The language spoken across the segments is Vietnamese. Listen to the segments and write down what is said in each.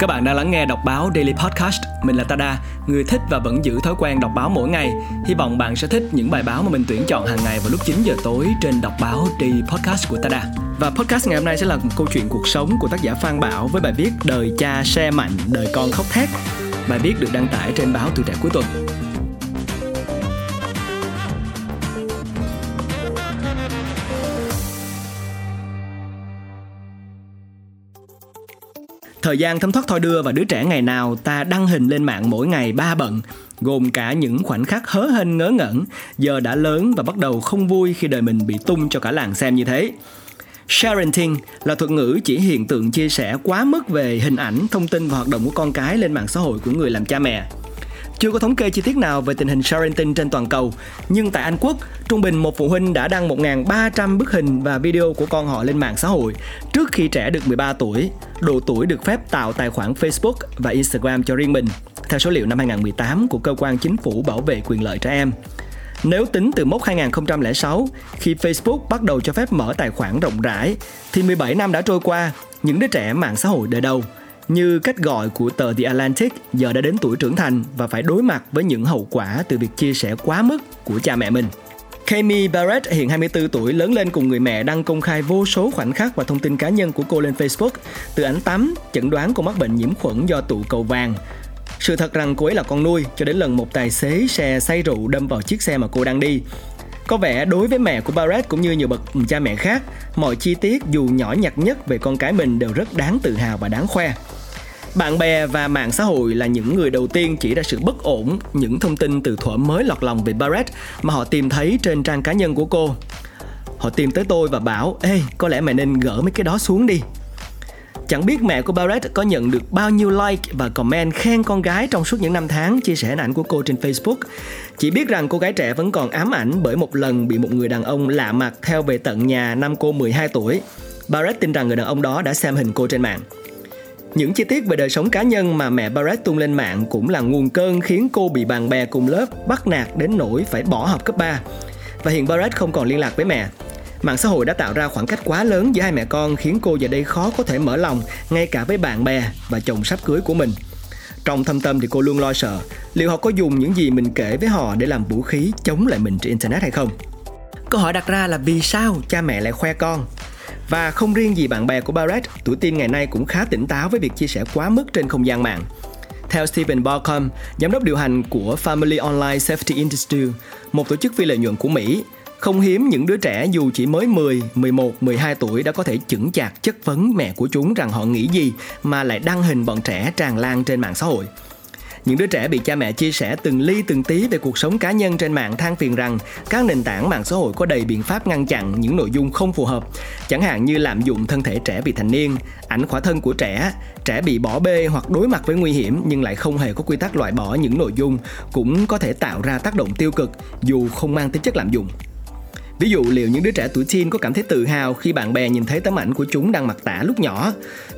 Các bạn đang lắng nghe đọc báo Daily Podcast. Mình là Tada, người thích và vẫn giữ thói quen đọc báo mỗi ngày. Hy vọng bạn sẽ thích những bài báo mà mình tuyển chọn hàng ngày vào lúc 9 giờ tối trên đọc báo Daily Podcast của Tada. Và podcast ngày hôm nay sẽ là một câu chuyện cuộc sống của tác giả Phan Bảo với bài viết Đời cha xe mạnh, đời con khóc thét. Bài viết được đăng tải trên báo Tuổi trẻ cuối tuần. Thời gian thấm thoát thôi đưa và đứa trẻ ngày nào ta đăng hình lên mạng mỗi ngày ba bận gồm cả những khoảnh khắc hớ hênh ngớ ngẩn giờ đã lớn và bắt đầu không vui khi đời mình bị tung cho cả làng xem như thế Sharenting là thuật ngữ chỉ hiện tượng chia sẻ quá mức về hình ảnh, thông tin và hoạt động của con cái lên mạng xã hội của người làm cha mẹ. Chưa có thống kê chi tiết nào về tình hình sharenting trên toàn cầu, nhưng tại Anh Quốc, trung bình một phụ huynh đã đăng 1.300 bức hình và video của con họ lên mạng xã hội trước khi trẻ được 13 tuổi, độ tuổi được phép tạo tài khoản Facebook và Instagram cho riêng mình, theo số liệu năm 2018 của Cơ quan Chính phủ Bảo vệ quyền lợi trẻ em. Nếu tính từ mốc 2006, khi Facebook bắt đầu cho phép mở tài khoản rộng rãi, thì 17 năm đã trôi qua, những đứa trẻ mạng xã hội đời đầu – như cách gọi của tờ The Atlantic giờ đã đến tuổi trưởng thành và phải đối mặt với những hậu quả từ việc chia sẻ quá mức của cha mẹ mình. Kami Barrett hiện 24 tuổi lớn lên cùng người mẹ đăng công khai vô số khoảnh khắc và thông tin cá nhân của cô lên Facebook, từ ảnh tắm, chẩn đoán cô mắc bệnh nhiễm khuẩn do tụ cầu vàng. Sự thật rằng cô ấy là con nuôi cho đến lần một tài xế xe say rượu đâm vào chiếc xe mà cô đang đi. Có vẻ đối với mẹ của Barrett cũng như nhiều bậc cha mẹ khác, mọi chi tiết dù nhỏ nhặt nhất về con cái mình đều rất đáng tự hào và đáng khoe. Bạn bè và mạng xã hội là những người đầu tiên chỉ ra sự bất ổn những thông tin từ thuở mới lọt lòng về Barrett mà họ tìm thấy trên trang cá nhân của cô. Họ tìm tới tôi và bảo, ê, có lẽ mày nên gỡ mấy cái đó xuống đi. Chẳng biết mẹ của Barrett có nhận được bao nhiêu like và comment khen con gái trong suốt những năm tháng, chia sẻ hình ảnh của cô trên Facebook. Chỉ biết rằng cô gái trẻ vẫn còn ám ảnh bởi một lần bị một người đàn ông lạ mặt theo về tận nhà năm cô 12 tuổi. Barrett tin rằng người đàn ông đó đã xem hình cô trên mạng. Những chi tiết về đời sống cá nhân mà mẹ Barrett tung lên mạng cũng là nguồn cơn khiến cô bị bạn bè cùng lớp bắt nạt đến nỗi phải bỏ học cấp 3. Và hiện Barrett không còn liên lạc với mẹ. Mạng xã hội đã tạo ra khoảng cách quá lớn giữa hai mẹ con khiến cô giờ đây khó có thể mở lòng ngay cả với bạn bè và chồng sắp cưới của mình. Trong thâm tâm thì cô luôn lo sợ liệu họ có dùng những gì mình kể với họ để làm vũ khí chống lại mình trên Internet hay không. Câu hỏi đặt ra là vì sao cha mẹ lại khoe con và không riêng gì bạn bè của Barrett, tuổi teen ngày nay cũng khá tỉnh táo với việc chia sẻ quá mức trên không gian mạng. Theo Stephen Balcom, giám đốc điều hành của Family Online Safety Institute, một tổ chức phi lợi nhuận của Mỹ, không hiếm những đứa trẻ dù chỉ mới 10, 11, 12 tuổi đã có thể chững chạc chất vấn mẹ của chúng rằng họ nghĩ gì mà lại đăng hình bọn trẻ tràn lan trên mạng xã hội. Những đứa trẻ bị cha mẹ chia sẻ từng ly từng tí về cuộc sống cá nhân trên mạng than phiền rằng các nền tảng mạng xã hội có đầy biện pháp ngăn chặn những nội dung không phù hợp, chẳng hạn như lạm dụng thân thể trẻ vị thành niên, ảnh khỏa thân của trẻ, trẻ bị bỏ bê hoặc đối mặt với nguy hiểm nhưng lại không hề có quy tắc loại bỏ những nội dung cũng có thể tạo ra tác động tiêu cực dù không mang tính chất lạm dụng. Ví dụ liệu những đứa trẻ tuổi teen có cảm thấy tự hào khi bạn bè nhìn thấy tấm ảnh của chúng đang mặc tả lúc nhỏ?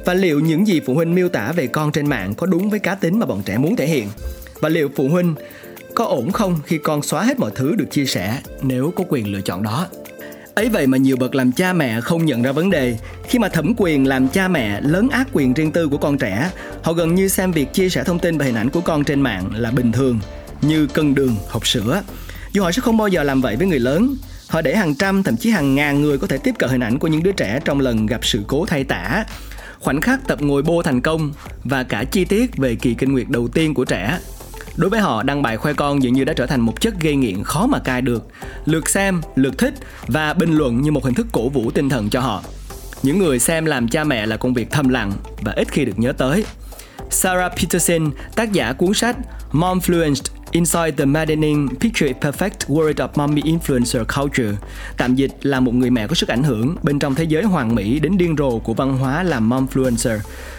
Và liệu những gì phụ huynh miêu tả về con trên mạng có đúng với cá tính mà bọn trẻ muốn thể hiện? Và liệu phụ huynh có ổn không khi con xóa hết mọi thứ được chia sẻ nếu có quyền lựa chọn đó? Ấy vậy mà nhiều bậc làm cha mẹ không nhận ra vấn đề. Khi mà thẩm quyền làm cha mẹ lớn ác quyền riêng tư của con trẻ, họ gần như xem việc chia sẻ thông tin và hình ảnh của con trên mạng là bình thường, như cân đường, hộp sữa. Dù họ sẽ không bao giờ làm vậy với người lớn Họ để hàng trăm thậm chí hàng ngàn người có thể tiếp cận hình ảnh của những đứa trẻ trong lần gặp sự cố thay tả. Khoảnh khắc tập ngồi bô thành công và cả chi tiết về kỳ kinh nguyệt đầu tiên của trẻ. Đối với họ, đăng bài khoe con dường như đã trở thành một chất gây nghiện khó mà cai được. Lượt xem, lượt thích và bình luận như một hình thức cổ vũ tinh thần cho họ. Những người xem làm cha mẹ là công việc thầm lặng và ít khi được nhớ tới. Sarah Peterson, tác giả cuốn sách Momfluenced Inside the Maddening, Picture Perfect World of Mommy Influencer Culture. Tạm dịch là một người mẹ có sức ảnh hưởng. Bên trong thế giới hoàn mỹ đến điên rồ của văn hóa làm momfluencer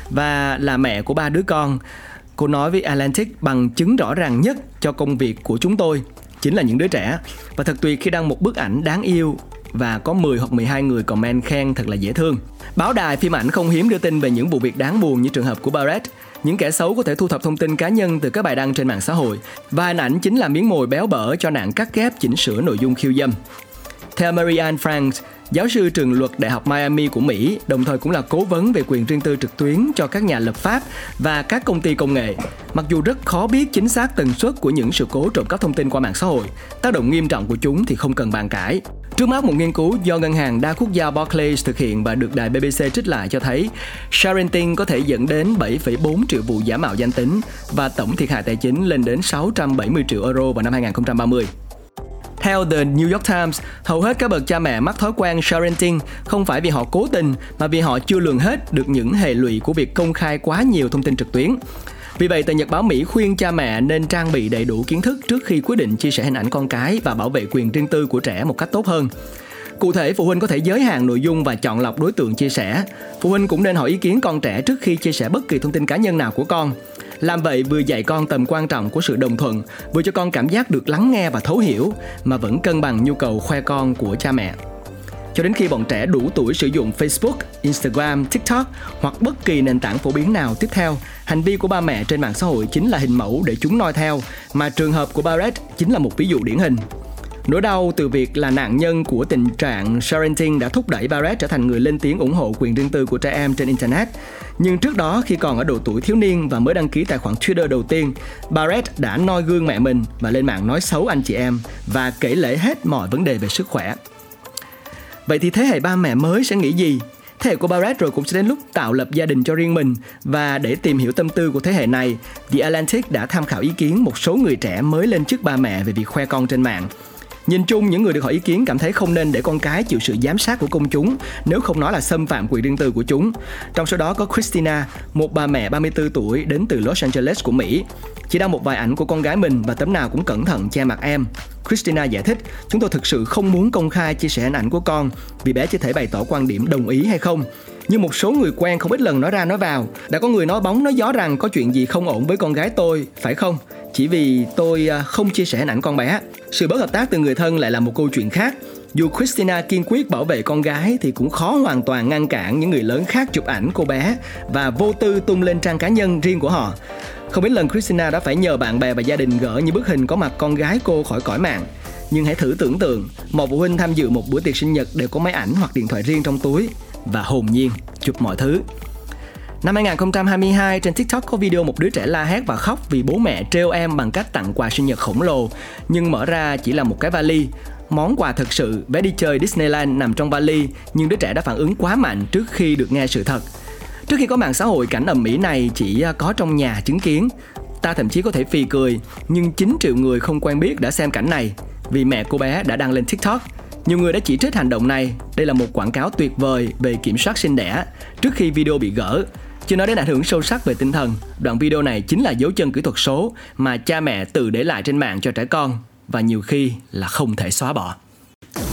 và là mẹ của ba đứa con. Cô nói với Atlantic bằng chứng rõ ràng nhất cho công việc của chúng tôi chính là những đứa trẻ. Và thật tuyệt khi đăng một bức ảnh đáng yêu và có 10 hoặc 12 người comment khen thật là dễ thương. Báo đài phim ảnh không hiếm đưa tin về những vụ việc đáng buồn như trường hợp của Barrett những kẻ xấu có thể thu thập thông tin cá nhân từ các bài đăng trên mạng xã hội và hình ảnh chính là miếng mồi béo bở cho nạn cắt ghép chỉnh sửa nội dung khiêu dâm. Theo Marianne Franks, giáo sư trường luật Đại học Miami của Mỹ, đồng thời cũng là cố vấn về quyền riêng tư trực tuyến cho các nhà lập pháp và các công ty công nghệ. Mặc dù rất khó biết chính xác tần suất của những sự cố trộm cắp thông tin qua mạng xã hội, tác động nghiêm trọng của chúng thì không cần bàn cãi. Trước mắt một nghiên cứu do ngân hàng đa quốc gia Barclays thực hiện và được đài BBC trích lại cho thấy sharenting có thể dẫn đến 7,4 triệu vụ giả mạo danh tính và tổng thiệt hại tài chính lên đến 670 triệu euro vào năm 2030. Theo The New York Times, hầu hết các bậc cha mẹ mắc thói quen sharenting không phải vì họ cố tình mà vì họ chưa lường hết được những hệ lụy của việc công khai quá nhiều thông tin trực tuyến. Vì vậy, tờ Nhật báo Mỹ khuyên cha mẹ nên trang bị đầy đủ kiến thức trước khi quyết định chia sẻ hình ảnh con cái và bảo vệ quyền riêng tư của trẻ một cách tốt hơn. Cụ thể, phụ huynh có thể giới hạn nội dung và chọn lọc đối tượng chia sẻ. Phụ huynh cũng nên hỏi ý kiến con trẻ trước khi chia sẻ bất kỳ thông tin cá nhân nào của con. Làm vậy vừa dạy con tầm quan trọng của sự đồng thuận, vừa cho con cảm giác được lắng nghe và thấu hiểu, mà vẫn cân bằng nhu cầu khoe con của cha mẹ cho đến khi bọn trẻ đủ tuổi sử dụng Facebook, Instagram, TikTok hoặc bất kỳ nền tảng phổ biến nào tiếp theo, hành vi của ba mẹ trên mạng xã hội chính là hình mẫu để chúng noi theo, mà trường hợp của Barrett chính là một ví dụ điển hình. Nỗi đau từ việc là nạn nhân của tình trạng sharenting đã thúc đẩy Barrett trở thành người lên tiếng ủng hộ quyền riêng tư của trẻ em trên Internet. Nhưng trước đó khi còn ở độ tuổi thiếu niên và mới đăng ký tài khoản Twitter đầu tiên, Barrett đã noi gương mẹ mình và lên mạng nói xấu anh chị em và kể lể hết mọi vấn đề về sức khỏe. Vậy thì thế hệ ba mẹ mới sẽ nghĩ gì? Thế hệ của Barrett rồi cũng sẽ đến lúc tạo lập gia đình cho riêng mình và để tìm hiểu tâm tư của thế hệ này, The Atlantic đã tham khảo ý kiến một số người trẻ mới lên chức ba mẹ về việc khoe con trên mạng. Nhìn chung, những người được hỏi ý kiến cảm thấy không nên để con cái chịu sự giám sát của công chúng, nếu không nói là xâm phạm quyền riêng tư của chúng. Trong số đó có Christina, một bà mẹ 34 tuổi đến từ Los Angeles của Mỹ. Chỉ đăng một vài ảnh của con gái mình và tấm nào cũng cẩn thận che mặt em. Christina giải thích, chúng tôi thực sự không muốn công khai chia sẻ hình ảnh của con vì bé chỉ thể bày tỏ quan điểm đồng ý hay không. Nhưng một số người quen không ít lần nói ra nói vào, đã có người nói bóng nói gió rằng có chuyện gì không ổn với con gái tôi, phải không? Chỉ vì tôi à, không chia sẻ hình ảnh con bé. Sự bất hợp tác từ người thân lại là một câu chuyện khác. Dù Christina kiên quyết bảo vệ con gái thì cũng khó hoàn toàn ngăn cản những người lớn khác chụp ảnh cô bé và vô tư tung lên trang cá nhân riêng của họ. Không ít lần Christina đã phải nhờ bạn bè và gia đình gỡ những bức hình có mặt con gái cô khỏi cõi mạng. Nhưng hãy thử tưởng tượng, một phụ huynh tham dự một bữa tiệc sinh nhật đều có máy ảnh hoặc điện thoại riêng trong túi và hồn nhiên chụp mọi thứ. Năm 2022 trên TikTok có video một đứa trẻ la hét và khóc vì bố mẹ trêu em bằng cách tặng quà sinh nhật khổng lồ nhưng mở ra chỉ là một cái vali. Món quà thật sự vé đi chơi Disneyland nằm trong vali nhưng đứa trẻ đã phản ứng quá mạnh trước khi được nghe sự thật. Trước khi có mạng xã hội, cảnh ầm ĩ này chỉ à, có trong nhà chứng kiến. Ta thậm chí có thể phì cười, nhưng 9 triệu người không quen biết đã xem cảnh này vì mẹ cô bé đã đăng lên TikTok. Nhiều người đã chỉ trích hành động này, đây là một quảng cáo tuyệt vời về kiểm soát sinh đẻ trước khi video bị gỡ. Chưa nói đến ảnh hưởng sâu sắc về tinh thần, đoạn video này chính là dấu chân kỹ thuật số mà cha mẹ tự để lại trên mạng cho trẻ con và nhiều khi là không thể xóa bỏ.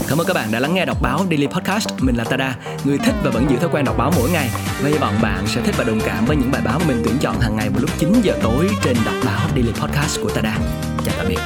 Cảm ơn các bạn đã lắng nghe đọc báo Daily Podcast. Mình là Tada, người thích và vẫn giữ thói quen đọc báo mỗi ngày. Và hy vọng bạn sẽ thích và đồng cảm với những bài báo mà mình tuyển chọn hàng ngày vào lúc 9 giờ tối trên đọc báo Daily Podcast của Tada. Chào tạm biệt.